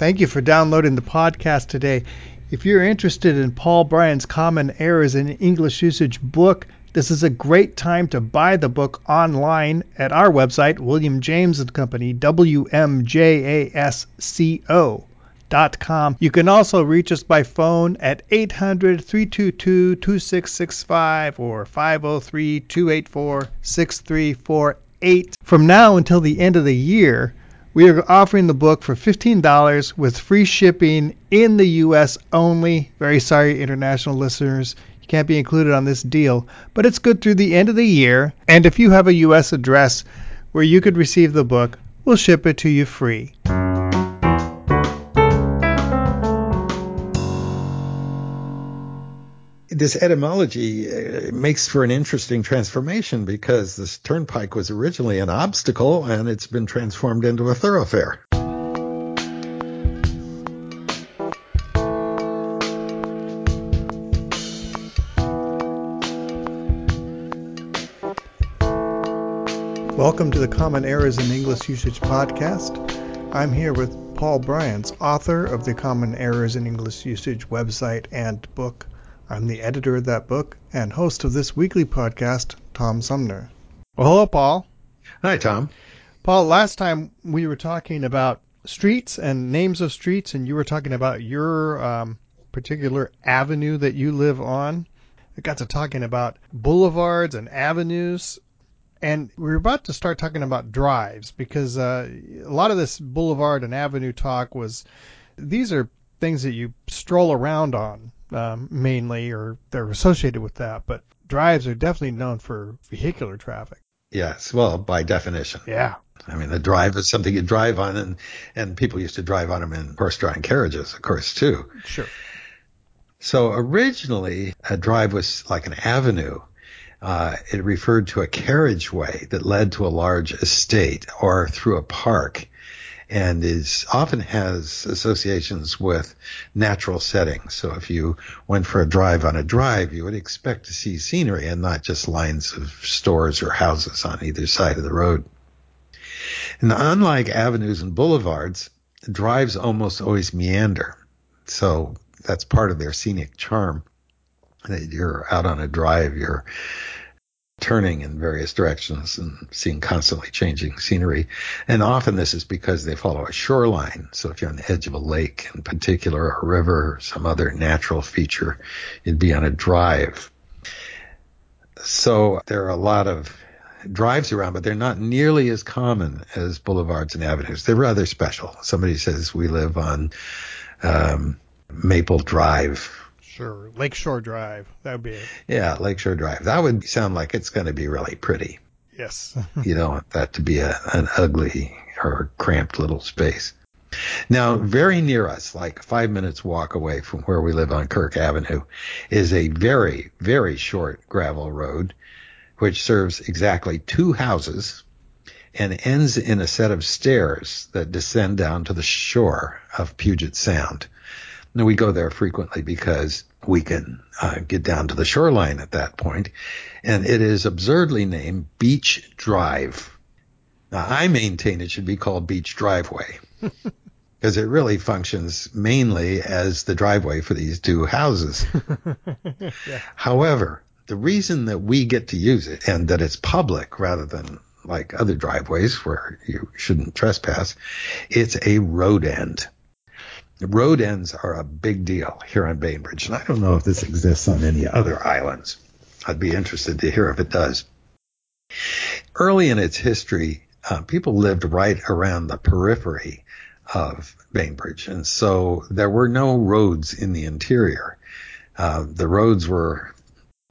Thank you for downloading the podcast today. If you're interested in Paul Brians' Common Errors in English Usage book, this is a great time to buy the book online at our website, William James and Company, W-M-J-A-S-C-O. Dot com. You can also reach us by phone at 800 322 2665 or 503 284 6348. From now until the end of the year, we are offering the book for $15 with free shipping in the U.S. only. Very sorry, international listeners. You can't be included on this deal, but it's good through the end of the year. And if you have a U.S. address where you could receive the book, we'll ship it to you free. This etymology uh, makes for an interesting transformation because this turnpike was originally an obstacle and it's been transformed into a thoroughfare. Welcome to the Common Errors in English Usage podcast. I'm here with Paul Brians, author of the Common Errors in English Usage website and book. I'm the editor of that book and host of this weekly podcast, Tom Sumner. Well, hello, Paul. Hi, Tom. Paul, last time we were talking about streets and names of streets, and you were talking about your um, particular avenue that you live on. We got to talking about boulevards and avenues, and we are about to start talking about drives because uh, a lot of this boulevard and avenue talk was these are things that you stroll around on um, mainly, or they're associated with that. But drives are definitely known for vehicular traffic. Yes, well, by definition. Yeah. I mean, the drive is something you drive on, and and people used to drive on them in horse-drawn carriages, of course, too. Sure. So originally, a drive was like an avenue. Uh, it referred to a carriageway that led to a large estate or through a park and is often has associations with natural settings. So if you went for a drive on a drive, you would expect to see scenery and not just lines of stores or houses on either side of the road. And unlike avenues and boulevards, drives almost always meander. So that's part of their scenic charm. You're out on a drive, you're turning in various directions and seeing constantly changing scenery. And often this is because they follow a shoreline. So if you're on the edge of a lake in particular, a river, or some other natural feature, you'd be on a drive. So there are a lot of drives around, but they're not nearly as common as boulevards and avenues. They're rather special. Somebody says we live on um, Maple Drive Sure. Lakeshore Drive. That would be it. Yeah, Lakeshore Drive. That would sound like it's going to be really pretty. Yes. you don't want that to be a, an ugly or cramped little space. Now, very near us, like five minutes walk away from where we live on Kirk Avenue, is a very, very short gravel road, which serves exactly two houses and ends in a set of stairs that descend down to the shore of Puget Sound. Now, we go there frequently because we can uh, get down to the shoreline at that point, and it is absurdly named Beach Drive. Now, I maintain it should be called Beach Driveway because it really functions mainly as the driveway for these two houses. yeah. However, the reason that we get to use it and that it's public rather than like other driveways where you shouldn't trespass, it's a road end. Road ends are a big deal here on Bainbridge, and I don't know if this exists on any other islands. I'd be interested to hear if it does. Early in its history, uh, people lived right around the periphery of Bainbridge, and so there were no roads in the interior. Uh, the roads were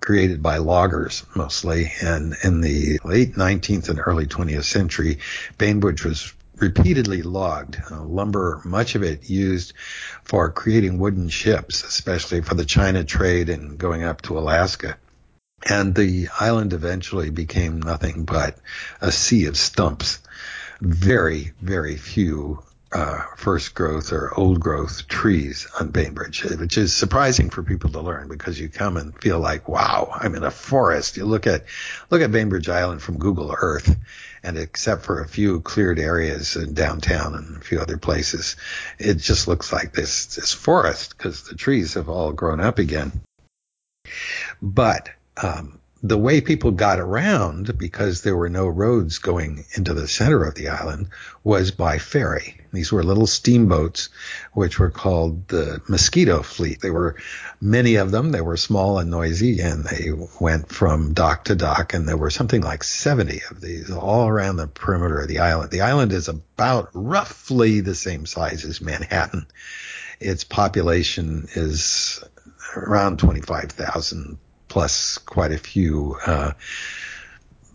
created by loggers mostly, and in the late 19th and early 20th century, Bainbridge was repeatedly logged. Uh, lumber, much of it used for creating wooden ships, especially for the China trade and going up to Alaska. And the island eventually became nothing but a sea of stumps. Very, very few uh, first growth or old growth trees on Bainbridge, which is surprising for people to learn because you come and feel like, wow, I'm in a forest. You look at look at Bainbridge Island from Google Earth, and except for a few cleared areas in downtown and a few other places, it just looks like this this forest because the trees have all grown up again. But um, the way people got around, because there were no roads going into the center of the island, was by ferry. These were little steamboats, which were called the Mosquito Fleet. There were many of them. They were small and noisy, and they went from dock to dock, and there were something like 70 of these all around the perimeter of the island. The island is about roughly the same size as Manhattan. Its population is around 25,000 plus quite a few uh,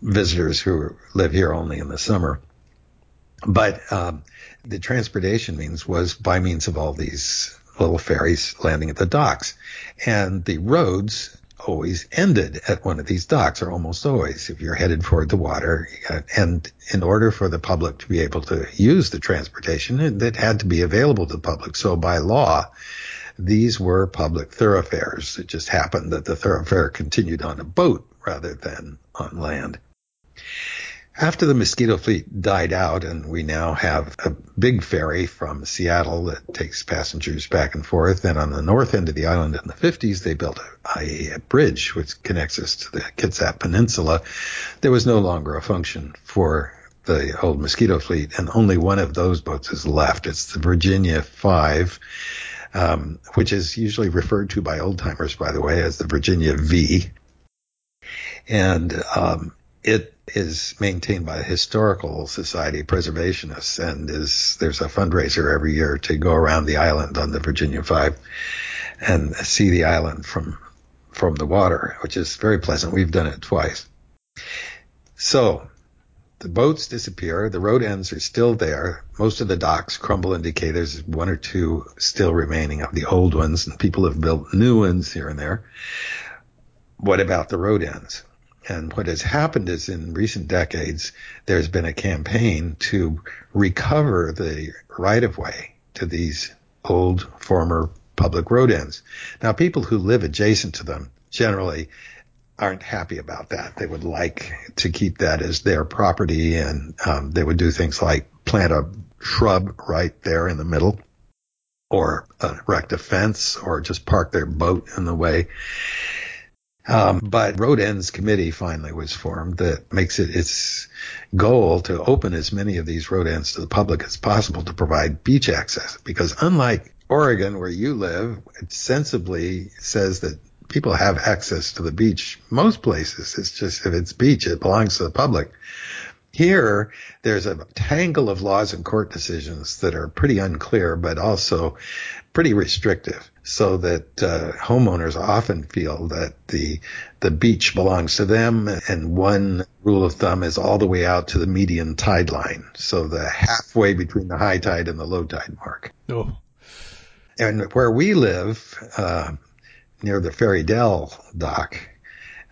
visitors who live here only in the summer. But um, the transportation means was by means of all these little ferries landing at the docks, and the roads always ended at one of these docks, or almost always, if you're headed toward the water. And in order for the public to be able to use the transportation, it had to be available to the public. So by law, these were public thoroughfares. It just happened that the thoroughfare continued on a boat rather than on land. After the mosquito fleet died out, and we now have a big ferry from Seattle that takes passengers back and forth, and on the north end of the island in the 50s, they built a, a bridge which connects us to the Kitsap Peninsula. There was no longer a function for the old mosquito fleet, and only one of those boats is left. It's the Virginia 5 um, which is usually referred to by old timers, by the way, as the Virginia V. And um, it is maintained by the Historical Society Preservationists, and is there's a fundraiser every year to go around the island on the Virginia Five and see the island from from the water, which is very pleasant. We've done it twice. So the boats disappear. The road ends are still there. Most of the docks crumble and decay. There's one or two still remaining of the old ones, and people have built new ones here and there. What about the road ends? And what has happened is in recent decades, there's been a campaign to recover the right of way to these old former public road ends. Now, people who live adjacent to them generally aren't happy about that. They would like to keep that as their property, and um, they would do things like plant a shrub right there in the middle, or erect a fence, or just park their boat in the way. Um, but Road Ends Committee finally was formed that makes it its goal to open as many of these road ends to the public as possible to provide beach access. Because unlike Oregon, where you live, it sensibly says that people have access to the beach. Most places, it's just if it's beach, it belongs to the public. Here, there's a tangle of laws and court decisions that are pretty unclear, but also pretty restrictive, so that uh, homeowners often feel that the the beach belongs to them, and one rule of thumb is all the way out to the median tide line, so the halfway between the high tide and the low tide mark. Oh. And where we live, uh, near the Ferry Dell dock,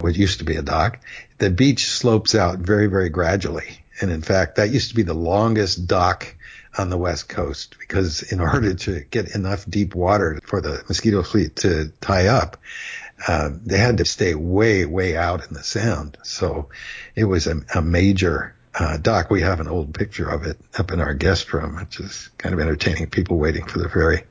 which used to be a dock, the beach slopes out very, very gradually. And in fact, that used to be the longest dock on the west coast because in order to get enough deep water for the mosquito fleet to tie up, uh, they had to stay way, way out in the sound. So it was a, a major uh, dock. We have an old picture of it up in our guest room, which is kind of entertaining people waiting for the ferry.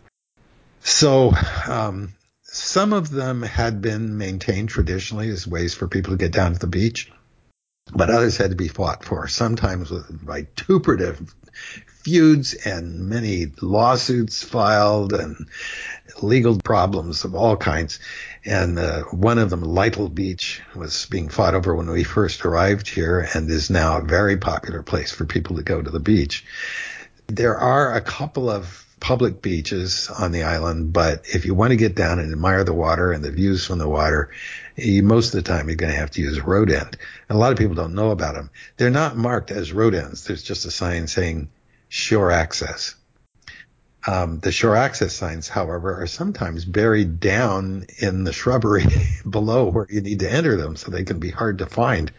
So um, some of them had been maintained traditionally as ways for people to get down to the beach, but others had to be fought for, sometimes with vituperative feuds and many lawsuits filed and legal problems of all kinds. And uh, one of them, Lytle Beach, was being fought over when we first arrived here and is now a very popular place for people to go to the beach. There are a couple of public beaches on the island, but if you want to get down and admire the water and the views from the water, you, most of the time you're going to have to use a road end. And a lot of people don't know about them. They're not marked as road ends. There's just a sign saying shore access. Um, the shore access signs, however, are sometimes buried down in the shrubbery below where you need to enter them, so they can be hard to find.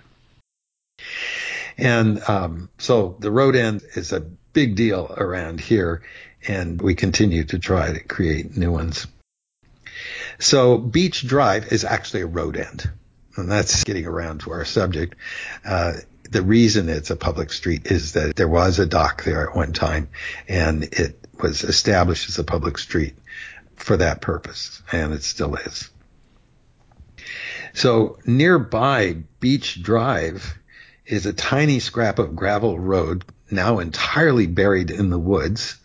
And um, so the road end is a big deal around here, and we continue to try to create new ones. So Beach Drive is actually a road end, and that's getting around to our subject. Uh, the reason it's a public street is that there was a dock there at one time, and it was established as a public street for that purpose, and it still is. So nearby Beach Drive is a tiny scrap of gravel road now entirely buried in the woods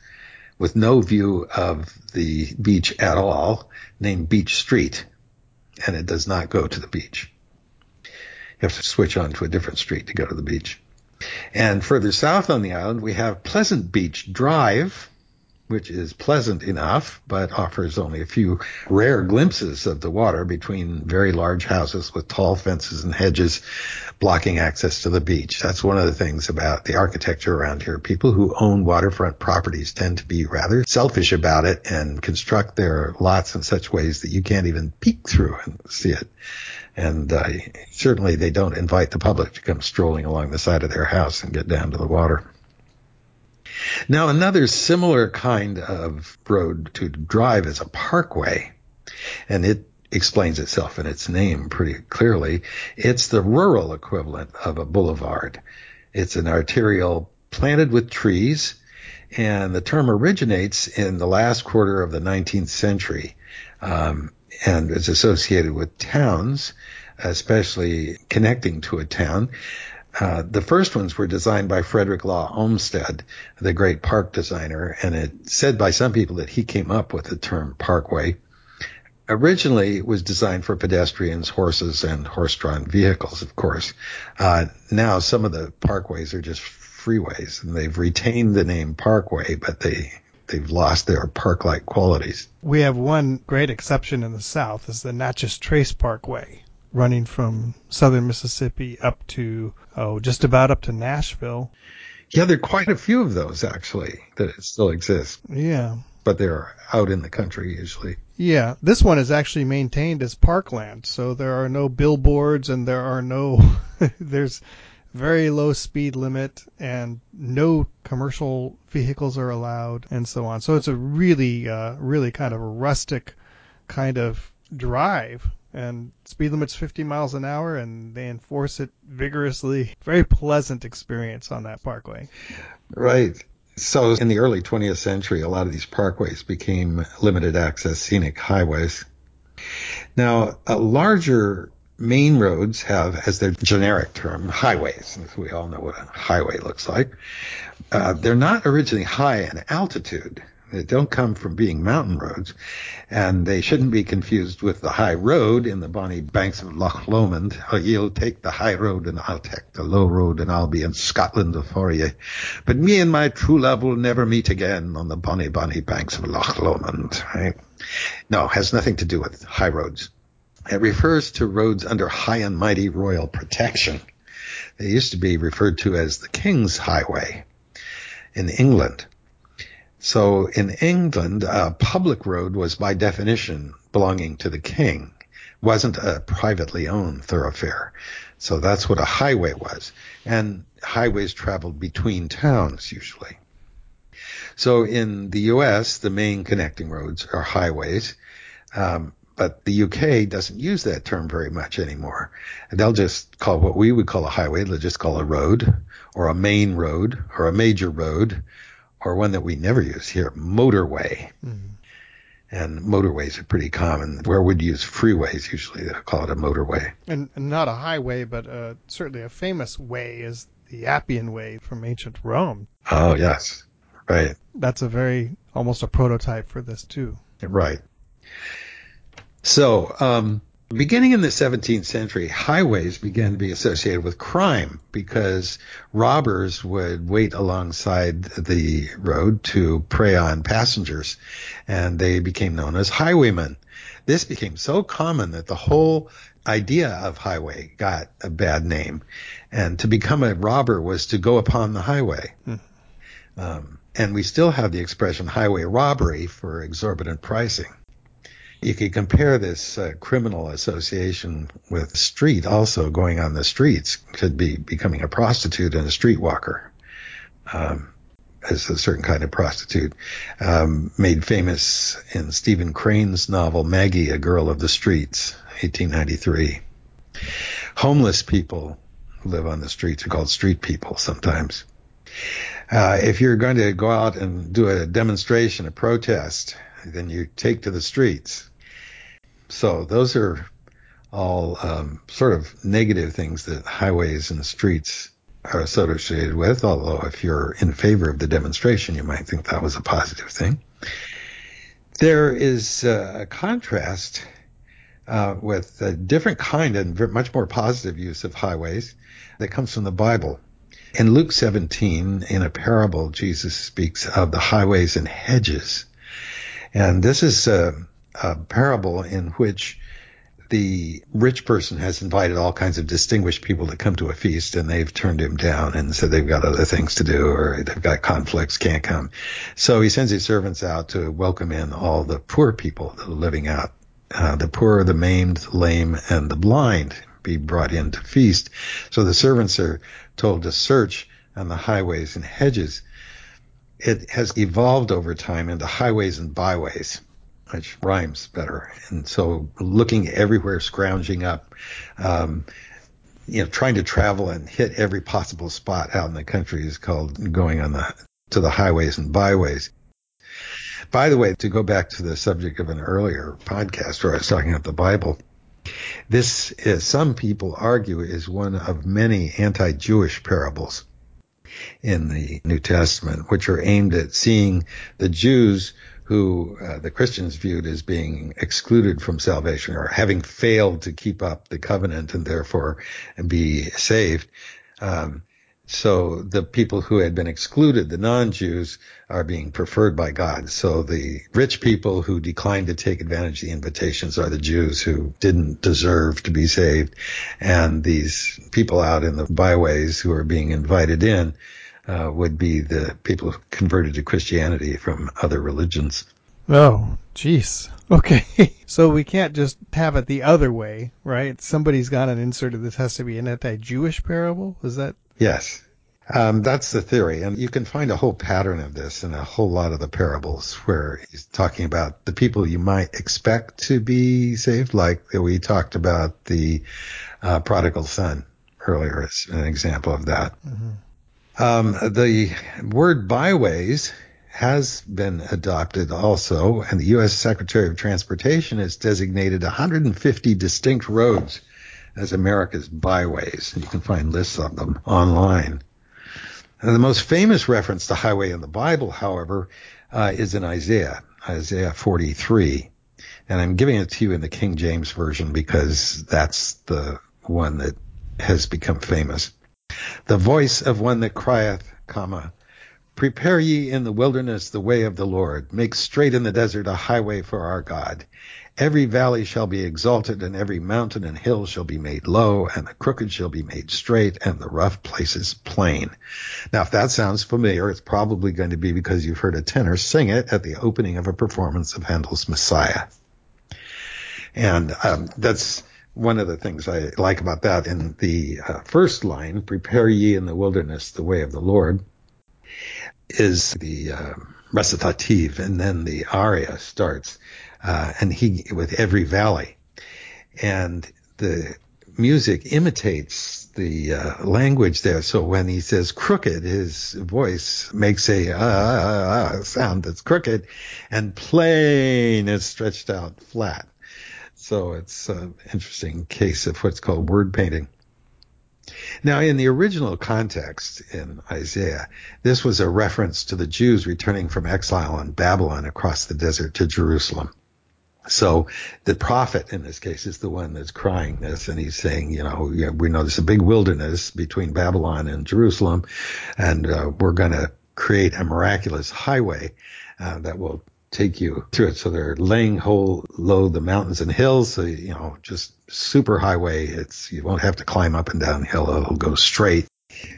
with no view of the beach at all named Beach Street. And it does not go to the beach. You have to switch on to a different street to go to the beach. And further south on the island, we have Pleasant Beach Drive, which is pleasant enough, but offers only a few rare glimpses of the water between very large houses with tall fences and hedges blocking access to the beach. That's one of the things about the architecture around here. People who own waterfront properties tend to be rather selfish about it and construct their lots in such ways that you can't even peek through and see it. And uh, certainly they don't invite the public to come strolling along the side of their house and get down to the water. Now, another similar kind of road to drive is a parkway, and it explains itself in its name pretty clearly. It's the rural equivalent of a boulevard. It's an arterial planted with trees, and the term originates in the last quarter of the 19th century um, and is associated with towns, especially connecting to a town. Uh, the first ones were designed by Frederick Law Olmsted, the great park designer, and it said by some people that he came up with the term parkway. Originally, it was designed for pedestrians, horses, and horse-drawn vehicles, of course. Uh, now, some of the parkways are just freeways, and they've retained the name parkway, but they they've lost their park-like qualities. We have one great exception in the South, is the Natchez Trace Parkway running from southern Mississippi up to, oh, just about up to Nashville. Yeah, there are quite a few of those actually that still exist. Yeah. But they're out in the country usually. Yeah, this one is actually maintained as parkland, so there are no billboards and there are no, there's very low speed limit and no commercial vehicles are allowed and so on. So it's a really, uh, really kind of a rustic kind of drive and speed limit's 50 miles an hour and they enforce it vigorously. Very pleasant experience on that parkway. Right. So in the early 20th century, a lot of these parkways became limited access scenic highways. Now, larger main roads have, as their generic term, highways. We all know what a highway looks like. Uh, they're not originally high in altitude. They don't come from being mountain roads, and they shouldn't be confused with the high road in the bonny banks of Loch Lomond. Oh, you'll take the high road and I'll take the low road and I'll be in Scotland afore you. But me and my true love will never meet again on the bonny, bonny banks of Loch Lomond. Right? No, has nothing to do with high roads. It refers to roads under high and mighty royal protection. They used to be referred to as the King's Highway in England. So in England, a public road was by definition belonging to the king, wasn't a privately owned thoroughfare. So that's what a highway was. And highways traveled between towns usually. So in the US, the main connecting roads are highways. Um, but the UK doesn't use that term very much anymore. They'll just call what we would call a highway, they'll just call a road or a main road or a major road or one that we never use here, motorway. Mm-hmm. And motorways are pretty common. Where we'd use freeways, usually they call it a motorway. And, and not a highway, but uh, certainly a famous way is the Appian Way from ancient Rome. Oh, yes. Right. That's a very, almost a prototype for this, too. Right. So, um, Beginning in the 17th century, highways began to be associated with crime because robbers would wait alongside the road to prey on passengers, and they became known as highwaymen. This became so common that the whole idea of highway got a bad name, and to become a robber was to go upon the highway. Hmm. Um, and we still have the expression highway robbery for exorbitant pricing. You could compare this uh, criminal association with street also going on the streets could be becoming a prostitute and a streetwalker. Um, as a certain kind of prostitute, um, made famous in Stephen Crane's novel Maggie, a Girl of the Streets, 1893. Homeless people who live on the streets are called street people sometimes. Uh, if you're going to go out and do a demonstration, a protest, then you take to the streets. So those are all um, sort of negative things that highways and streets are associated with. Although if you're in favor of the demonstration, you might think that was a positive thing. There is uh, a contrast uh, with a different kind and much more positive use of highways that comes from the Bible. In Luke 17, in a parable, Jesus speaks of the highways and hedges. And this is a, a parable in which the rich person has invited all kinds of distinguished people to come to a feast and they've turned him down and said they've got other things to do or they've got conflicts, can't come. So he sends his servants out to welcome in all the poor people that are living out. Uh, the poor, the maimed, the lame, and the blind be brought in to feast. So the servants are told to search on the highways and hedges. It has evolved over time into highways and byways which rhymes better. And so looking everywhere, scrounging up, um, you know, trying to travel and hit every possible spot out in the country is called going on the to the highways and byways. By the way, to go back to the subject of an earlier podcast where I was talking about the Bible, this is, some people argue is one of many anti-Jewish parables in the New Testament, which are aimed at seeing the Jews who uh, the Christians viewed as being excluded from salvation or having failed to keep up the covenant and therefore be saved. Um, so the people who had been excluded, the non-Jews, are being preferred by God. So the rich people who declined to take advantage of the invitations are the Jews who didn't deserve to be saved. And these people out in the byways who are being invited in uh, would be the people converted to Christianity from other religions. Oh, jeez. Okay. so we can't just have it the other way, right? Somebody's got an inserted this has to be an anti-Jewish parable. Is that? Yes. Um, that's the theory. And you can find a whole pattern of this in a whole lot of the parables where he's talking about the people you might expect to be saved, like we talked about the uh, prodigal son earlier as an example of that. Mm-hmm. Um, the word byways has been adopted also, and the U.S. Secretary of Transportation has designated 150 distinct roads as America's byways. You can find lists of them online. And the most famous reference to highway in the Bible, however, uh, is in Isaiah, Isaiah 43. And I'm giving it to you in the King James Version because that's the one that has become famous the voice of one that crieth, comma, Prepare ye in the wilderness the way of the Lord. Make straight in the desert a highway for our God. Every valley shall be exalted, and every mountain and hill shall be made low, and the crooked shall be made straight, and the rough places plain. Now, if that sounds familiar, it's probably going to be because you've heard a tenor sing it at the opening of a performance of Handel's Messiah. And um, that's one of the things I like about that in the uh, first line, prepare ye in the wilderness the way of the Lord, is the uh, recitative, and then the aria starts, uh, and he with every valley, and the music imitates the uh, language there. So when he says crooked, his voice makes a uh, uh, uh sound that's crooked, and plain is stretched out flat. So it's an interesting case of what's called word painting. Now, in the original context in Isaiah, this was a reference to the Jews returning from exile in Babylon across the desert to Jerusalem. So the prophet in this case is the one that's crying this, and he's saying, you know, we know there's a big wilderness between Babylon and Jerusalem, and uh, we're going to create a miraculous highway uh, that will take you through it. So they're laying whole low the mountains and hills. So, you know, just super highway. It's, you won't have to climb up and down hill. It'll go straight.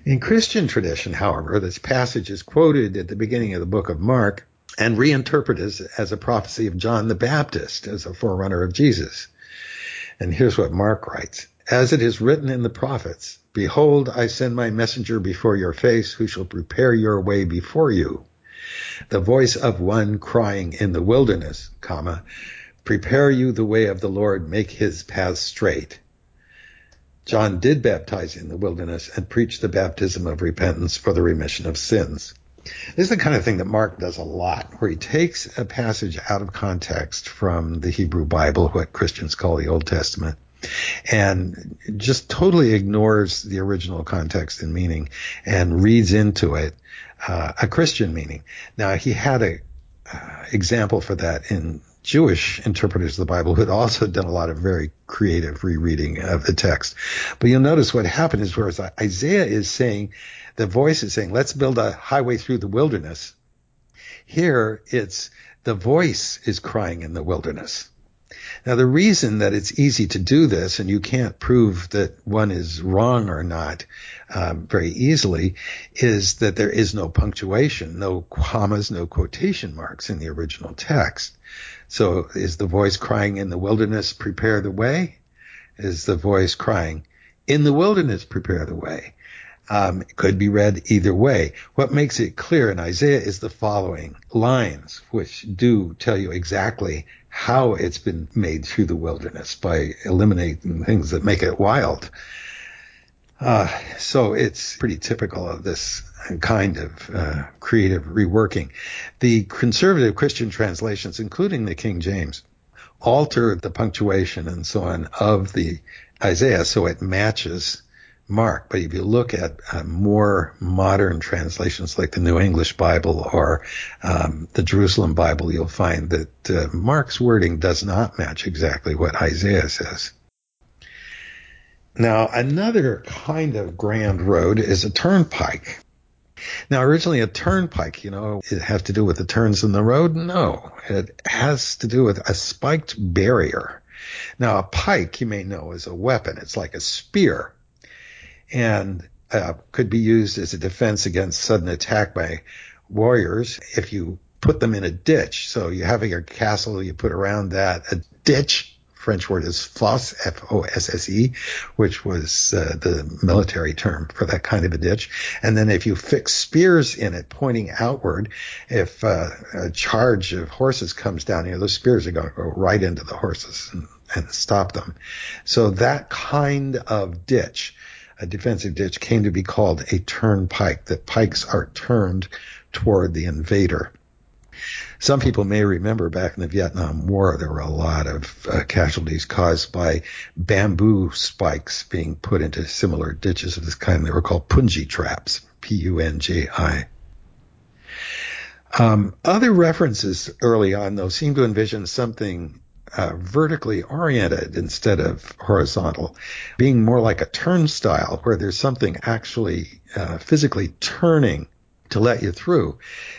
In Christian tradition, however, this passage is quoted at the beginning of the book of Mark and reinterpret as, as a prophecy of John the Baptist as a forerunner of Jesus. And here's what Mark writes. As it is written in the prophets, Behold, I send my messenger before your face, who shall prepare your way before you. The voice of one crying in the wilderness, comma, prepare you the way of the Lord, make his paths straight. John did baptize in the wilderness and preach the baptism of repentance for the remission of sins. This is the kind of thing that Mark does a lot, where he takes a passage out of context from the Hebrew Bible, what Christians call the Old Testament, and just totally ignores the original context and meaning and reads into it uh, a Christian meaning. Now, he had a uh, example for that in Jewish interpreters of the Bible who had also done a lot of very creative rereading of the text. But you'll notice what happened is whereas Isaiah is saying, the voice is saying, let's build a highway through the wilderness. Here it's the voice is crying in the wilderness. Now, the reason that it's easy to do this, and you can't prove that one is wrong or not um, very easily, is that there is no punctuation, no commas, no quotation marks in the original text. So, is the voice crying in the wilderness, prepare the way? Is the voice crying in the wilderness, prepare the way? Um, it could be read either way. What makes it clear in Isaiah is the following lines, which do tell you exactly how it's been made through the wilderness by eliminating things that make it wild. Uh, so it's pretty typical of this kind of uh, creative reworking. The conservative Christian translations, including the King James, alter the punctuation and so on of the Isaiah so it matches Mark. But if you look at uh, more modern translations like the New English Bible or um, the Jerusalem Bible, you'll find that uh, Mark's wording does not match exactly what Isaiah says. Now, another kind of grand road is a turnpike. Now, originally a turnpike, you know, it has to do with the turns in the road? No, it has to do with a spiked barrier. Now, a pike, you may know, is a weapon. It's like a spear and uh, could be used as a defense against sudden attack by warriors if you put them in a ditch. So you have your castle, you put around that a ditch. French word is fosse, F-O-S-S-E, which was uh, the military term for that kind of a ditch. And then if you fix spears in it pointing outward, if uh, a charge of horses comes down here, those spears are going to go right into the horses and, and stop them. So that kind of ditch a defensive ditch came to be called a turnpike, that pikes are turned toward the invader. Some people may remember back in the Vietnam War, there were a lot of uh, casualties caused by bamboo spikes being put into similar ditches of this kind. They were called punji traps, P-U-N-J-I. Um, other references early on, though, seem to envision something uh, vertically oriented instead of horizontal, being more like a turnstile where there's something actually uh, physically turning to let you through.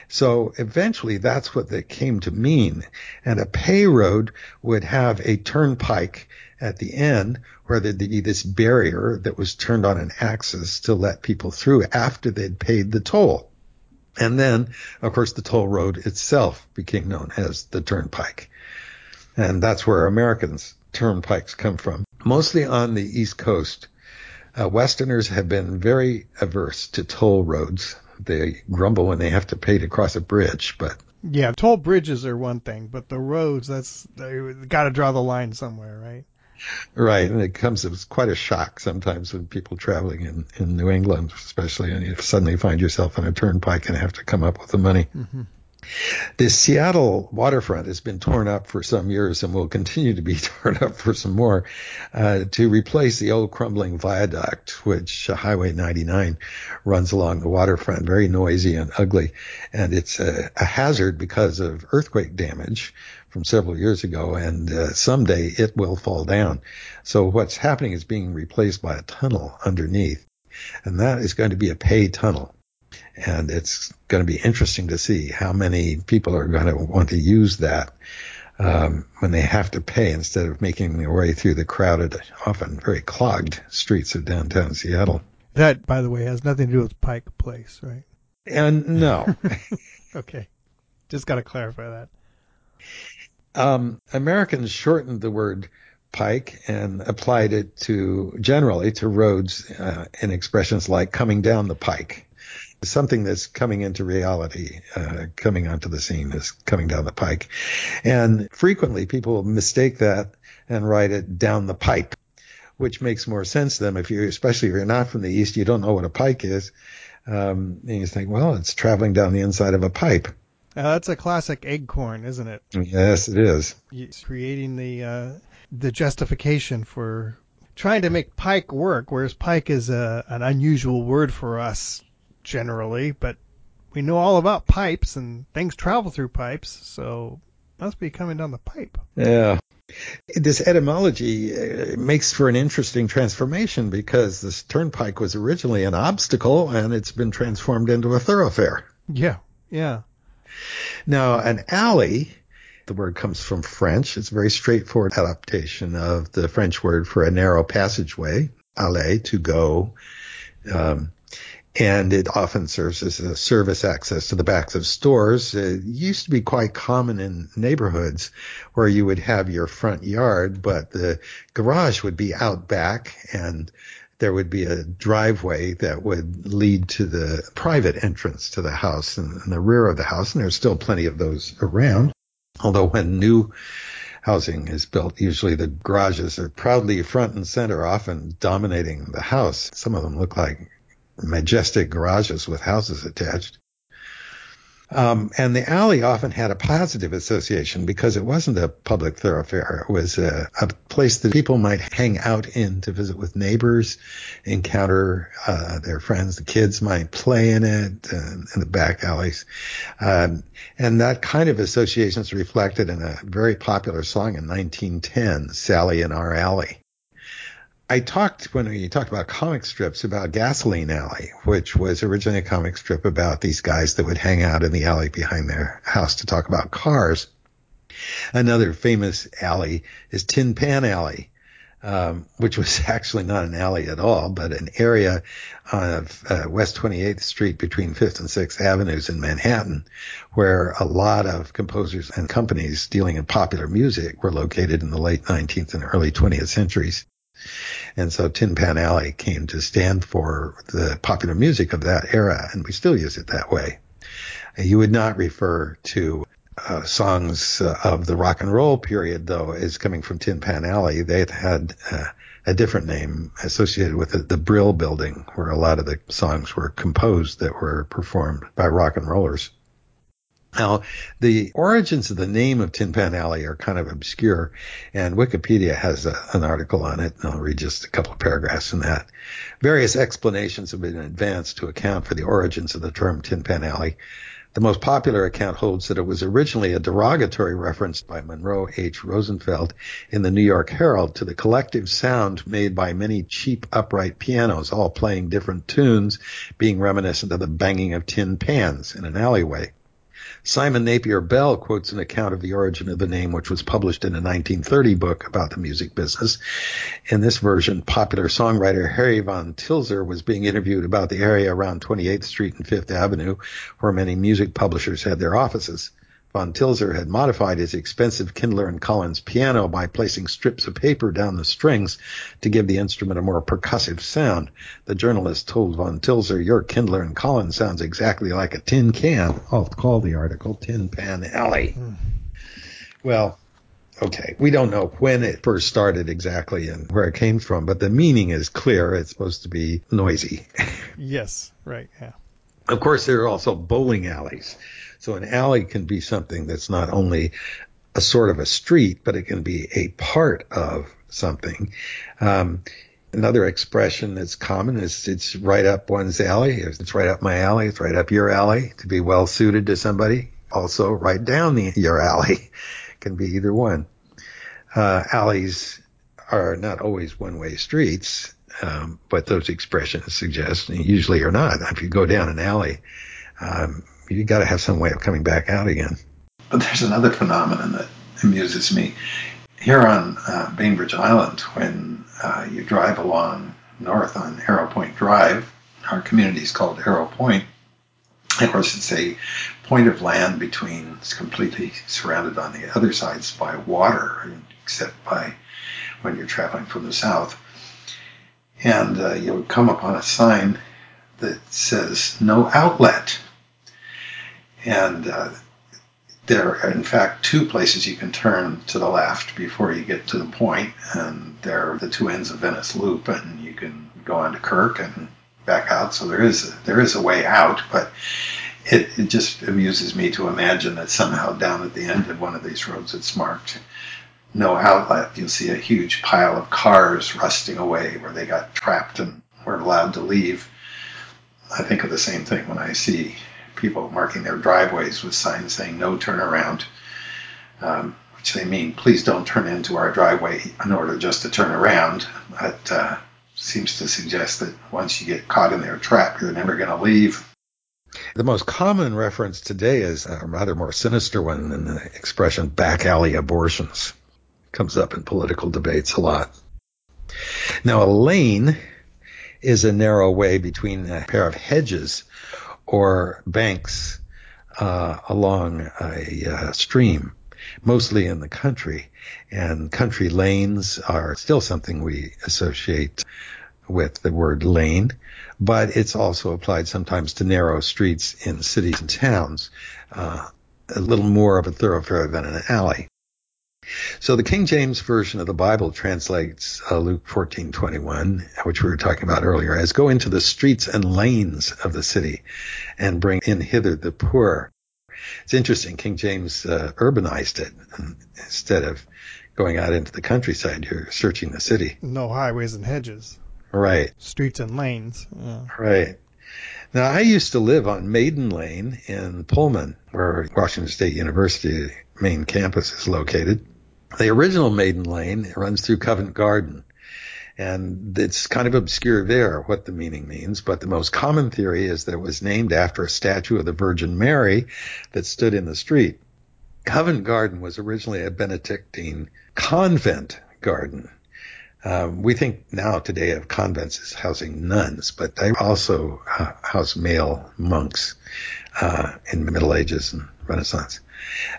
So eventually that's what they came to mean. And a pay road would have a turnpike at the end where there'd be this barrier that was turned on an axis to let people through after they'd paid the toll. And then, of course, the toll road itself became known as the turnpike. And that's where Americans' turnpikes come from. Mostly on the East Coast, uh, Westerners have been very averse to toll roads. They grumble when they have to pay to cross a bridge, but yeah, toll bridges are one thing, but the roads, that's they got to draw the line somewhere, right? Right, and it comes as quite a shock sometimes when people traveling in, in New England, especially, and you suddenly find yourself on a turnpike and have to come up with the money. Mm-hmm. The Seattle waterfront has been torn up for some years and will continue to be torn up for some more uh, to replace the old crumbling viaduct, which Highway 99 runs along the waterfront, very noisy and ugly. And it's a, a hazard because of earthquake damage from several years ago, and uh, someday it will fall down. So what's happening is being replaced by a tunnel underneath, and that is going to be a pay tunnel and it's going to be interesting to see how many people are going to want to use that um, when they have to pay instead of making their way through the crowded, often very clogged streets of downtown Seattle. That, by the way, has nothing to do with Pike Place, right? And no. okay, just got to clarify that. Um, Americans shortened the word pike and applied it to generally to roads uh, in expressions like coming down the pike. Something that's coming into reality, uh, coming onto the scene is coming down the pike. And frequently people mistake that and write it down the pipe, which makes more sense to them if you, especially if you're not from the East, you don't know what a pike is. Um, and you think, well, it's traveling down the inside of a pipe. Uh, that's a classic eggcorn, isn't it? Yes, it is. It's creating the uh, the justification for trying to make pike work, whereas pike is a, an unusual word for us generally, but we know all about pipes and things travel through pipes, so must be coming down the pipe. Yeah. This etymology uh, makes for an interesting transformation because this turnpike was originally an obstacle and it's been transformed into a thoroughfare. Yeah, yeah. Now, an alley, the word comes from French. It's a very straightforward adaptation of the French word for a narrow passageway, aller, to go. Um, and it often serves as a service access to the backs of stores. It used to be quite common in neighborhoods where you would have your front yard, but the garage would be out back and there would be a driveway that would lead to the private entrance to the house in the rear of the house. And there's still plenty of those around. Although when new housing is built, usually the garages are proudly front and center, often dominating the house. Some of them look like majestic garages with houses attached. Um, and the alley often had a positive association because it wasn't a public thoroughfare. It was a, a place that people might hang out in to visit with neighbors, encounter uh, their friends. The kids might play in it uh, in the back alleys. Um, and that kind of association is reflected in a very popular song in 1910, Sally in Our Alley. I talked when we talked about comic strips about Gasoline Alley, which was originally a comic strip about these guys that would hang out in the alley behind their house to talk about cars. Another famous alley is Tin Pan Alley, um, which was actually not an alley at all, but an area of uh, West 28th Street between 5th and 6th Avenues in Manhattan, where a lot of composers and companies dealing in popular music were located in the late 19th and early 20th centuries. And so Tin Pan Alley came to stand for the popular music of that era, and we still use it that way. You would not refer to uh, songs uh, of the rock and roll period, though, as coming from Tin Pan Alley. They had uh, a different name associated with it, the Brill Building, where a lot of the songs were composed that were performed by rock and rollers. Now, the origins of the name of Tin Pan Alley are kind of obscure, and Wikipedia has a, an article on it, and I'll read just a couple of paragraphs from that. Various explanations have been advanced to account for the origins of the term Tin Pan Alley. The most popular account holds that it was originally a derogatory reference by Monroe H. Rosenfeld in the New York Herald to the collective sound made by many cheap upright pianos, all playing different tunes, being reminiscent of the banging of tin pans in an alleyway. Simon Napier Bell quotes an account of the origin of the name, which was published in a 1930 book about the music business. In this version, popular songwriter Harry Von Tilzer was being interviewed about the area around 28th Street and 5th Avenue, where many music publishers had their offices. Von Tilzer had modified his expensive Kindler and Collins piano by placing strips of paper down the strings to give the instrument a more percussive sound. The journalist told Von Tilzer, your Kindler and Collins sounds exactly like a tin can. I'll call the article Tin Pan Alley. Hmm. Well, okay, we don't know when it first started exactly and where it came from, but the meaning is clear. It's supposed to be noisy. yes, right, yeah. Of course, there are also bowling alleys. So an alley can be something that's not only a sort of a street, but it can be a part of something. Um, another expression that's common is it's right up one's alley. It's right up my alley. It's right up your alley to be well suited to somebody. Also right down the, your alley can be either one. Uh, alleys are not always one way streets. Um, but those expressions suggest usually are not. If you go down an alley, um, you got to have some way of coming back out again. But there's another phenomenon that amuses me. Here on uh, Bainbridge Island, when uh, you drive along north on Arrow Point Drive, our community is called Arrow Point. Of course, it's a point of land between, it's completely surrounded on the other sides by water, except by when you're traveling from the south. And uh, you'll come upon a sign that says no outlet. And uh, there are, in fact, two places you can turn to the left before you get to the point, and they're the two ends of Venice Loop, and you can go on to Kirk and back out. So there is a, there is a way out, but it, it just amuses me to imagine that somehow down at the end of one of these roads it's marked no outlet. You'll see a huge pile of cars rusting away where they got trapped and weren't allowed to leave. I think of the same thing when I see people marking their driveways with signs saying no turnaround, um, which they mean please don't turn into our driveway in order just to turn around. That uh, seems to suggest that once you get caught in their trap, you're never going to leave. The most common reference today is a rather more sinister one in the expression back alley abortions. It comes up in political debates a lot. Now, a lane is a narrow way between a pair of hedges or banks uh, along a uh, stream, mostly in the country. And country lanes are still something we associate with the word lane, but it's also applied sometimes to narrow streets in cities and towns, uh, a little more of a thoroughfare than an alley. So the King James version of the Bible translates uh, Luke 14:21, which we were talking about earlier, as go into the streets and lanes of the city and bring in hither the poor. It's interesting. King James uh, urbanized it instead of going out into the countryside. You're searching the city. No highways and hedges. Right. Streets and lanes. Yeah. Right. Now, I used to live on Maiden Lane in Pullman, where Washington State University main campus is located. The original Maiden Lane runs through Covent Garden. And it's kind of obscure there what the meaning means, but the most common theory is that it was named after a statue of the Virgin Mary that stood in the street. Covent Garden was originally a Benedictine convent garden. Um, we think now today of convents as housing nuns, but they also uh, house male monks uh, in the Middle Ages and Renaissance.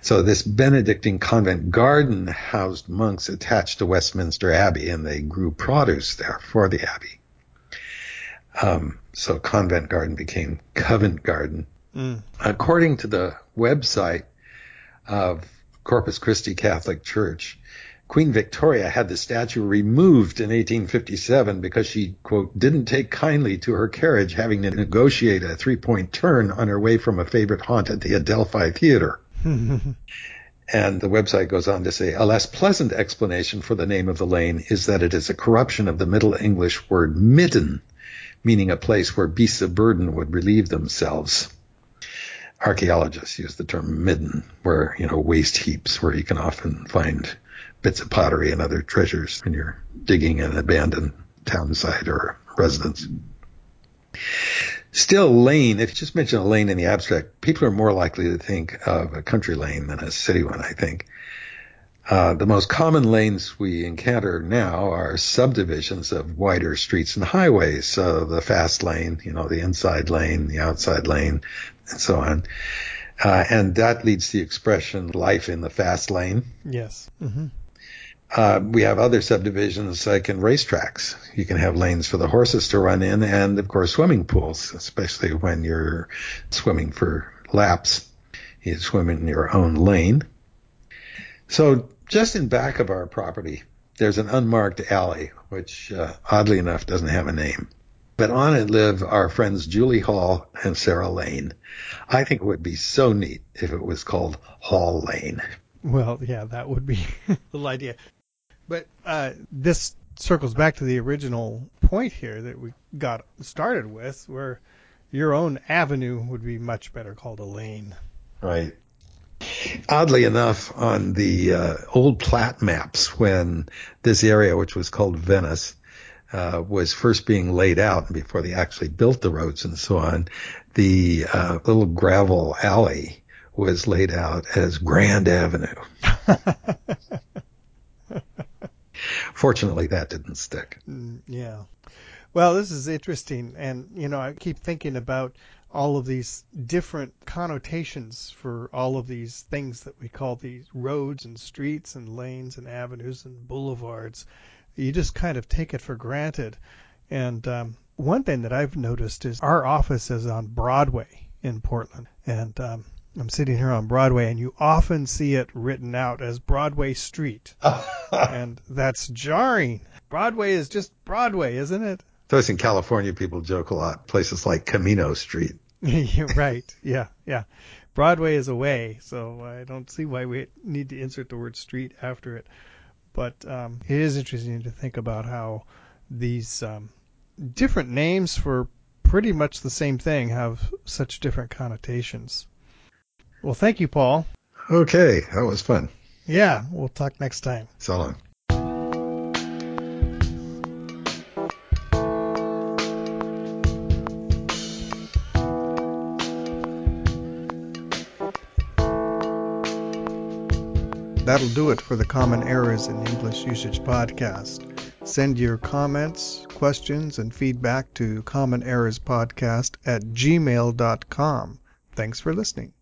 So this Benedictine convent garden housed monks attached to Westminster Abbey, and they grew produce there for the abbey. Um, so convent garden became Covent Garden. Mm. According to the website of Corpus Christi Catholic Church, Queen Victoria had the statue removed in 1857 because she, quote, didn't take kindly to her carriage having to negotiate a three point turn on her way from a favorite haunt at the Adelphi Theater. and the website goes on to say a less pleasant explanation for the name of the lane is that it is a corruption of the Middle English word midden, meaning a place where beasts of burden would relieve themselves. Archaeologists use the term midden, where, you know, waste heaps where you can often find bits of pottery and other treasures when you're digging an abandoned town site or residence. Still, lane, if you just mention a lane in the abstract, people are more likely to think of a country lane than a city one, I think. Uh, the most common lanes we encounter now are subdivisions of wider streets and highways. So the fast lane, you know, the inside lane, the outside lane, and so on. Uh, and that leads to the expression life in the fast lane. Yes. Mm-hmm. Uh, we have other subdivisions like in racetracks. You can have lanes for the horses to run in and of course swimming pools, especially when you're swimming for laps. You swim in your own lane. So just in back of our property, there's an unmarked alley, which uh, oddly enough doesn't have a name. But on it live our friends Julie Hall and Sarah Lane. I think it would be so neat if it was called Hall Lane. Well, yeah, that would be a little idea. But uh, this circles back to the original point here that we got started with, where your own avenue would be much better called a lane. Right. Oddly enough, on the uh, old plat maps, when this area, which was called Venice, uh, was first being laid out before they actually built the roads and so on, the uh, little gravel alley was laid out as Grand Avenue. Fortunately, that didn't stick. Mm, yeah. Well, this is interesting, and you know, I keep thinking about all of these different connotations for all of these things that we call these roads and streets and lanes and avenues and boulevards. You just kind of take it for granted. And um, one thing that I've noticed is our office is on Broadway in Portland. And um, I'm sitting here on Broadway, and you often see it written out as Broadway Street. and that's jarring. Broadway is just Broadway, isn't it? So in California, people joke a lot. Places like Camino Street. right. Yeah. Yeah. Broadway is away, so I don't see why we need to insert the word street after it. But um, it is interesting to think about how these um, different names for pretty much the same thing have such different connotations. Well, thank you, Paul. Okay, that was fun. Yeah, we'll talk next time. So long. That'll do it for the Common Errors in English Usage podcast. Send your comments, questions, and feedback to commonerrorspodcast at gmail.com. Thanks for listening.